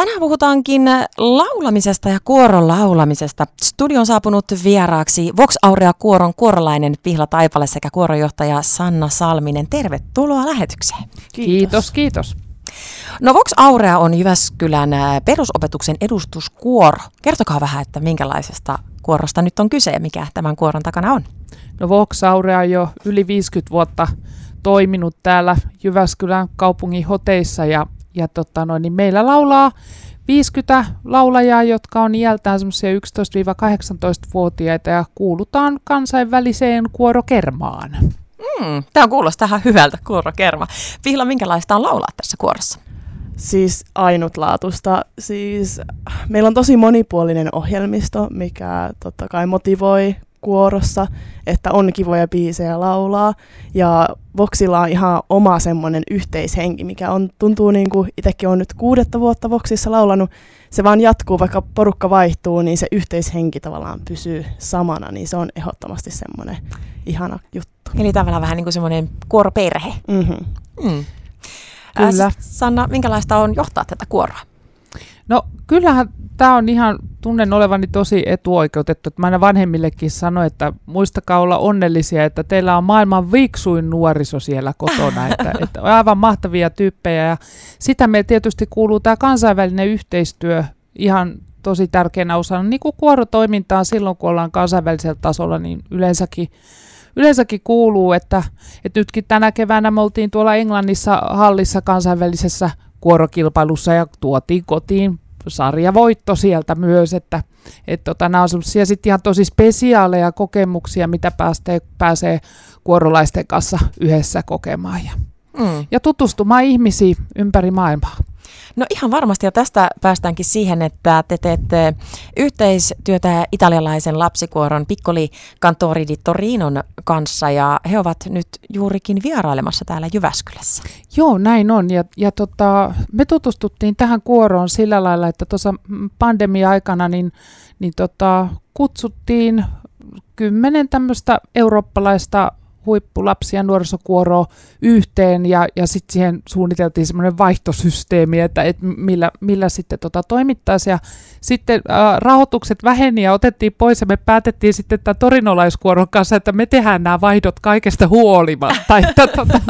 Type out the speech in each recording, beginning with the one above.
Tänään puhutaankin laulamisesta ja kuoron laulamisesta. Studion saapunut vieraaksi Vox Aurea kuoron kuorolainen Pihla Taipale sekä kuorojohtaja Sanna Salminen. Tervetuloa lähetykseen. Kiitos, kiitos. No Vox Aurea on Jyväskylän perusopetuksen edustuskuoro. Kertokaa vähän, että minkälaisesta kuorosta nyt on kyse ja mikä tämän kuoron takana on. No Vox Aurea on jo yli 50 vuotta toiminut täällä Jyväskylän kaupungin hoteissa ja ja tota noin, niin meillä laulaa 50 laulajaa, jotka on iältään semmoisia 11-18-vuotiaita ja kuulutaan kansainväliseen kuorokermaan. Mm, tämä kuulostaa ihan hyvältä, kuorokerma. Vihla, minkälaista on laulaa tässä kuorossa? Siis ainutlaatusta. Siis meillä on tosi monipuolinen ohjelmisto, mikä totta kai motivoi kuorossa, että on kivoja biisejä laulaa. Ja Voxilla on ihan oma semmoinen yhteishenki, mikä on, tuntuu niin kuin itsekin on nyt kuudetta vuotta Voxissa laulanut. Se vaan jatkuu, vaikka porukka vaihtuu, niin se yhteishenki tavallaan pysyy samana, niin se on ehdottomasti semmoinen ihana juttu. Eli tavallaan vähän niin kuin semmoinen kuoroperhe. Mm-hmm. Mm. Kyllä. Sanna, minkälaista on johtaa tätä kuoroa? No kyllähän tämä on ihan, tunnen olevani tosi etuoikeutettu, että mä aina vanhemmillekin sanoin, että muistakaa olla onnellisia, että teillä on maailman viksuin nuoriso siellä kotona, että, että on aivan mahtavia tyyppejä. Ja sitä me tietysti kuuluu tämä kansainvälinen yhteistyö ihan tosi tärkeänä osana, niin kuin kuorotoimintaan silloin, kun ollaan kansainvälisellä tasolla, niin yleensäkin yleensäkin kuuluu, että, että nytkin tänä keväänä me oltiin tuolla Englannissa hallissa kansainvälisessä kuorokilpailussa ja tuotiin kotiin sarjavoitto sieltä myös, että et tota, nämä on sellaisia sitten ihan tosi spesiaaleja kokemuksia, mitä päästee, pääsee kuorolaisten kanssa yhdessä kokemaan ja, mm. ja tutustumaan ihmisiin ympäri maailmaa. No ihan varmasti, ja tästä päästäänkin siihen, että te teette yhteistyötä italialaisen lapsikuoron Piccoli Cantori di Torinon kanssa, ja he ovat nyt juurikin vierailemassa täällä Jyväskylässä. Joo, näin on, ja, ja tota, me tutustuttiin tähän kuoroon sillä lailla, että tuossa pandemia-aikana niin, niin tota, kutsuttiin kymmenen tämmöistä eurooppalaista huippulapsi- ja nuorisokuoroa yhteen ja, ja sitten siihen suunniteltiin semmoinen vaihtosysteemi, että et millä, millä sitten tota toimittaisiin. Ja sitten äh, rahoitukset väheni ja otettiin pois ja me päätettiin sitten tämän torinolaiskuoron kanssa, että me tehdään nämä vaihdot kaikesta huolimatta. että, tota,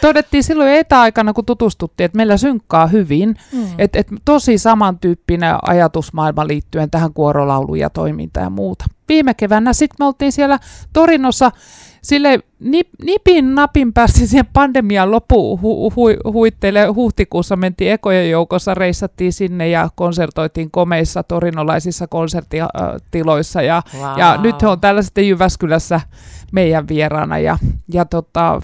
todettiin silloin etäaikana, kun tutustuttiin, että meillä synkkaa hyvin, mm. että et tosi samantyyppinen ajatusmaailma liittyen tähän kuorolauluun ja toimintaan ja muuta. Viime keväänä sitten me oltiin siellä Torinossa sille nip, nipin napin päästi siihen pandemian loppuun hu, hu, huitteille. Huhtikuussa mentiin ekojen joukossa, reissattiin sinne ja konsertoitiin komeissa torinolaisissa konserttitiloissa. Ja, wow. ja nyt he on täällä sitten Jyväskylässä meidän vieraana. Ja, ja tota,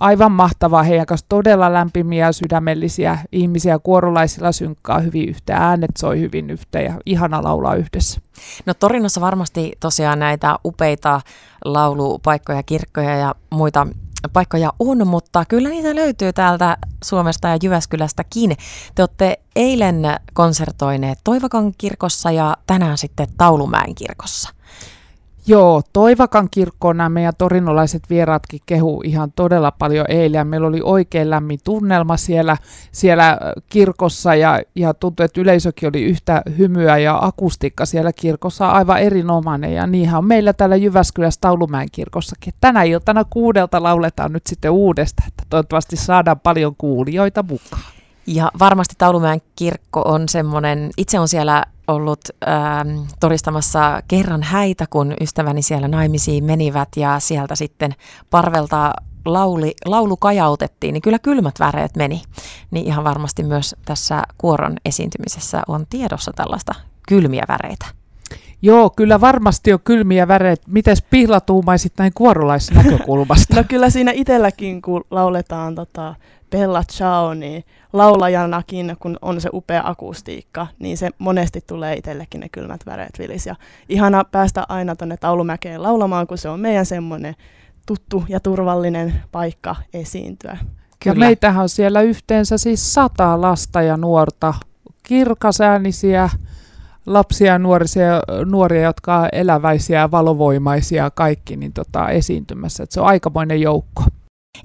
aivan mahtavaa heidän kanssa, todella lämpimiä sydämellisiä ihmisiä, kuorolaisilla synkkaa hyvin yhteen, äänet soi hyvin yhteen ja ihana laulaa yhdessä. No Torinossa varmasti tosiaan näitä upeita laulupaikkoja, kirkkoja ja muita paikkoja on, mutta kyllä niitä löytyy täältä Suomesta ja Jyväskylästäkin. Te olette eilen konsertoineet Toivakan kirkossa ja tänään sitten Taulumäen kirkossa. Joo, Toivakan kirkkoon nämä meidän torinolaiset vieraatkin kehu ihan todella paljon eilen. Meillä oli oikein lämmin tunnelma siellä, siellä kirkossa ja, ja tuntui, että yleisökin oli yhtä hymyä ja akustiikka siellä kirkossa aivan erinomainen. Ja niinhän on meillä täällä Jyväskylässä Taulumäen kirkossakin. Tänä iltana kuudelta lauletaan nyt sitten uudestaan, että toivottavasti saadaan paljon kuulijoita mukaan. Ja varmasti Taulumäen kirkko on semmoinen, itse on siellä ollut ähm, toristamassa kerran häitä, kun ystäväni siellä naimisiin menivät ja sieltä sitten parvelta lauli, laulu kajautettiin, niin kyllä kylmät väreet meni. Niin ihan varmasti myös tässä kuoron esiintymisessä on tiedossa tällaista kylmiä väreitä. Joo, kyllä varmasti on kylmiä väreitä. Mites pihlatuumaisit näin kuorolaisnäkökulmasta? no kyllä siinä itselläkin, kun lauletaan tota, Bella Ciao, niin laulajanakin, kun on se upea akustiikka, niin se monesti tulee itsellekin ne kylmät väreet vilis. Ja ihana päästä aina tuonne Taulumäkeen laulamaan, kun se on meidän semmoinen tuttu ja turvallinen paikka esiintyä. Kyllä. Ja meitähän on siellä yhteensä siis sata lasta ja nuorta, kirkasäänisiä lapsia ja nuorisia, nuoria, jotka on eläväisiä ja valovoimaisia kaikki niin tota, esiintymässä. Et se on aikamoinen joukko.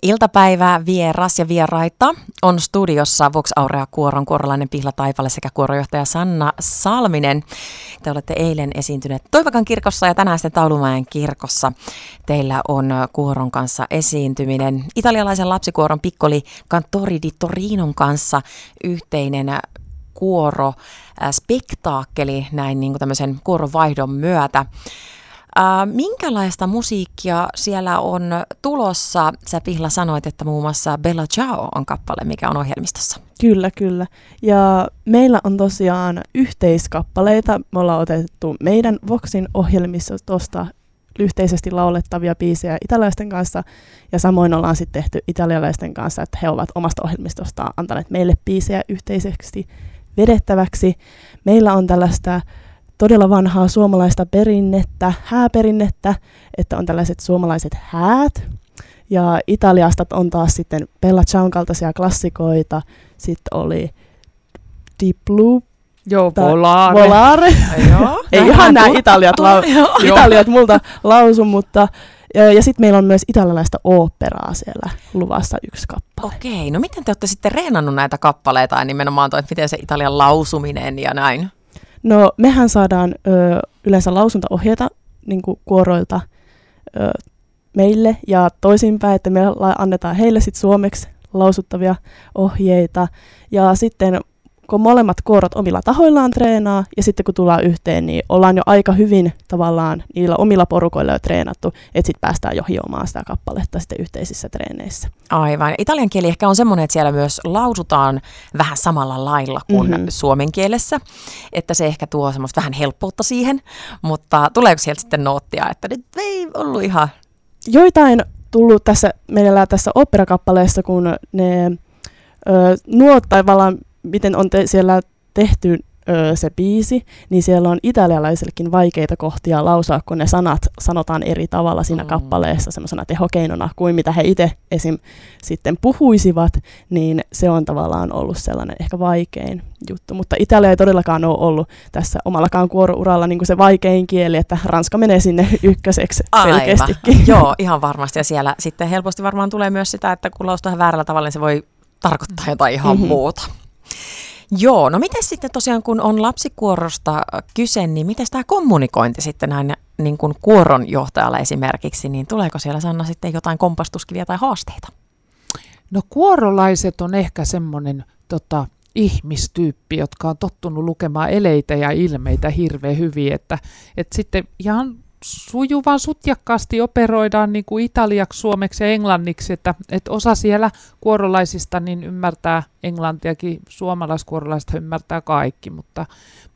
Iltapäivää vieras ja vieraita on studiossa Vox Aurea Kuoron kuorolainen Pihla Taipale sekä kuorojohtaja Sanna Salminen. Te olette eilen esiintyneet Toivakan kirkossa ja tänään sitten Taulumäen kirkossa. Teillä on kuoron kanssa esiintyminen. Italialaisen lapsikuoron Piccoli Cantori di Torinon kanssa yhteinen kuoro spektaakkeli näin niin kuin tämmöisen kuorovaihdon myötä. Äh, minkälaista musiikkia siellä on tulossa? Sä Pihla sanoit, että muun muassa Bella Ciao on kappale, mikä on ohjelmistossa. Kyllä, kyllä. Ja meillä on tosiaan yhteiskappaleita. Me ollaan otettu meidän Voxin ohjelmistosta yhteisesti laulettavia biisejä italialaisten kanssa, ja samoin ollaan sitten tehty italialaisten kanssa, että he ovat omasta ohjelmistostaan antaneet meille biisejä yhteisesti vedettäväksi. Meillä on tällaista todella vanhaa suomalaista perinnettä, hääperinnettä, että on tällaiset suomalaiset häät. Ja Italiasta on taas sitten Bella Ciaon kaltaisia klassikoita. Sitten oli Deep Blue. Joo, Volare. Volare. Joo. Ei ihan nämä italiat, lau- italiat multa lausu, mutta ja, ja sitten meillä on myös italialaista oopperaa siellä luvassa yksi kappale. Okei, no miten te olette sitten reenannut näitä kappaleita ja nimenomaan toi, että miten se italian lausuminen ja näin? No mehän saadaan ö, yleensä lausuntaohjeita niin kuoroilta ö, meille ja toisinpäin, että me annetaan heille sitten suomeksi lausuttavia ohjeita. Ja sitten kun molemmat kuorot omilla tahoillaan treenaa ja sitten kun tullaan yhteen, niin ollaan jo aika hyvin tavallaan niillä omilla porukoilla jo treenattu, että sitten päästään jo hiomaan sitä kappaletta sitten yhteisissä treeneissä. Aivan. Italian kieli ehkä on semmoinen, että siellä myös lausutaan vähän samalla lailla kuin mm-hmm. suomen kielessä, että se ehkä tuo semmoista vähän helppoutta siihen, mutta tuleeko sieltä sitten noottia, että nyt ei ollut ihan... Joitain tullut tässä meillä tässä operakappaleessa, kun ne ö, nuot tai miten on te, siellä tehty ö, se biisi, niin siellä on italialaisellekin vaikeita kohtia lausua, kun ne sanat sanotaan eri tavalla siinä mm. kappaleessa semmoisena tehokeinona kuin mitä he itse esim. sitten puhuisivat, niin se on tavallaan ollut sellainen ehkä vaikein juttu. Mutta Italia ei todellakaan ole ollut tässä omallakaan kuorouralla niin kuin se vaikein kieli, että Ranska menee sinne ykköseksi selkeästikin. Joo, ihan varmasti. Ja siellä sitten helposti varmaan tulee myös sitä, että kun laustaa väärällä tavalla, niin se voi tarkoittaa jotain ihan mm-hmm. muuta. Joo, no miten sitten tosiaan kun on lapsikuorosta kyse, niin miten tämä kommunikointi sitten näin niin kuin kuoron johtajalle esimerkiksi, niin tuleeko siellä Sanna sitten jotain kompastuskiviä tai haasteita? No kuorolaiset on ehkä semmoinen tota, ihmistyyppi, jotka on tottunut lukemaan eleitä ja ilmeitä hirveän hyvin, että, että sitten ihan sujuvan sutjakkaasti operoidaan niin kuin italiaksi, suomeksi ja englanniksi, että, että osa siellä kuorolaisista niin ymmärtää englantiakin, suomalaiskuorolaiset ymmärtää kaikki, mutta,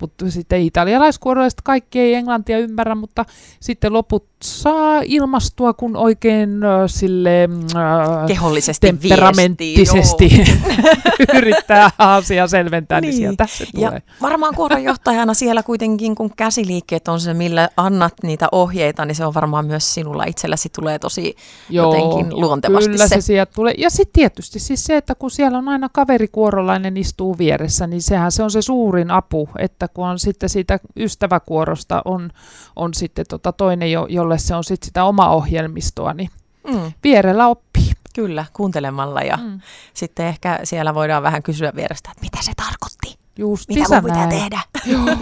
mutta sitten italialaiskuorolaiset kaikki ei englantia ymmärrä, mutta sitten loput saa ilmastua, kun oikein äh, sille äh, kehollisesti temperamenttisesti yrittää asiaa selventää, niin, niin sieltä se tulee. Ja varmaan kuoronjohtajana siellä kuitenkin, kun käsiliikkeet on se, millä annat niitä ohjeita, niin se on varmaan myös sinulla itselläsi tulee tosi Joo, jotenkin luontevasti kyllä se. se sieltä tulee. Ja sitten tietysti siis se, että kun siellä on aina kaverikuorolainen istuu vieressä, niin sehän se on se suurin apu, että kun on sitten siitä ystäväkuorosta on, on sitten tota toinen, jo, jolle se on sitten sitä oma ohjelmistoa, niin mm. vierellä oppii. Kyllä, kuuntelemalla ja mm. sitten ehkä siellä voidaan vähän kysyä vierestä, että mitä se tarkoitti. Just mitä mun pitää tehdä? Joo.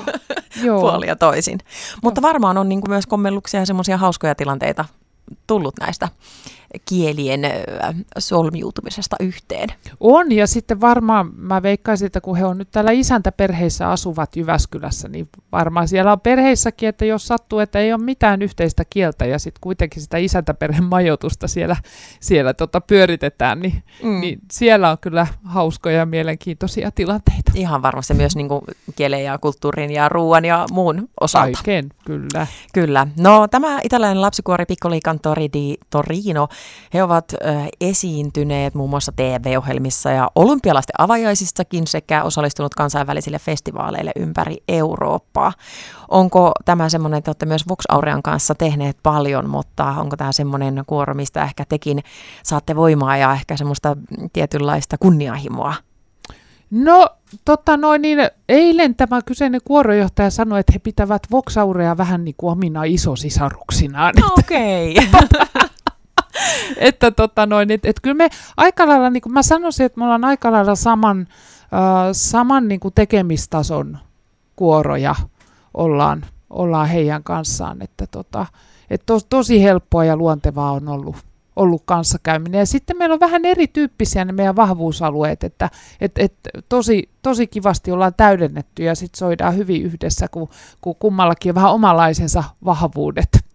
Joo. Puolia toisin. Mutta varmaan on niin kuin myös kommelluksia ja semmoisia hauskoja tilanteita tullut näistä kielien solmiutumisesta yhteen. On, ja sitten varmaan mä veikkaisin, että kun he on nyt täällä isäntäperheissä asuvat Jyväskylässä, niin varmaan siellä on perheissäkin, että jos sattuu, että ei ole mitään yhteistä kieltä ja sitten kuitenkin sitä isäntäperheen majoitusta siellä, siellä tota pyöritetään, niin, mm. niin siellä on kyllä hauskoja ja mielenkiintoisia tilanteita. Ihan varmasti myös niin kuin kielen ja kulttuurin ja ruoan ja muun osalta. Kaiken, kyllä. Kyllä. No tämä italialainen lapsikuori Piccoli Cantori di Torino he ovat esiintyneet muun muassa TV-ohjelmissa ja olympialaisten avajaisissakin sekä osallistunut kansainvälisille festivaaleille ympäri Eurooppaa. Onko tämä semmoinen, että olette myös Vox Aurean kanssa tehneet paljon, mutta onko tämä semmoinen kuoro, mistä ehkä tekin saatte voimaa ja ehkä semmoista tietynlaista kunnianhimoa No, tota noin, niin eilen tämä kyseinen kuorojohtaja sanoi, että he pitävät Voxaurea vähän niin kuin omina isosisaruksinaan. Okei. Okay. että tota noin, et, et kyllä me aika lailla, niin kuin mä sanoisin, että me ollaan aika lailla saman, äh, saman niin kuin tekemistason kuoroja ollaan, ollaan heidän kanssaan, että tota, et tos, tosi helppoa ja luontevaa on ollut ollut kanssakäyminen. Ja sitten meillä on vähän erityyppisiä ne meidän vahvuusalueet, että et, et, tosi, tosi kivasti ollaan täydennetty ja sitten soidaan hyvin yhdessä, kun, kun kummallakin on vähän omalaisensa vahvuudet.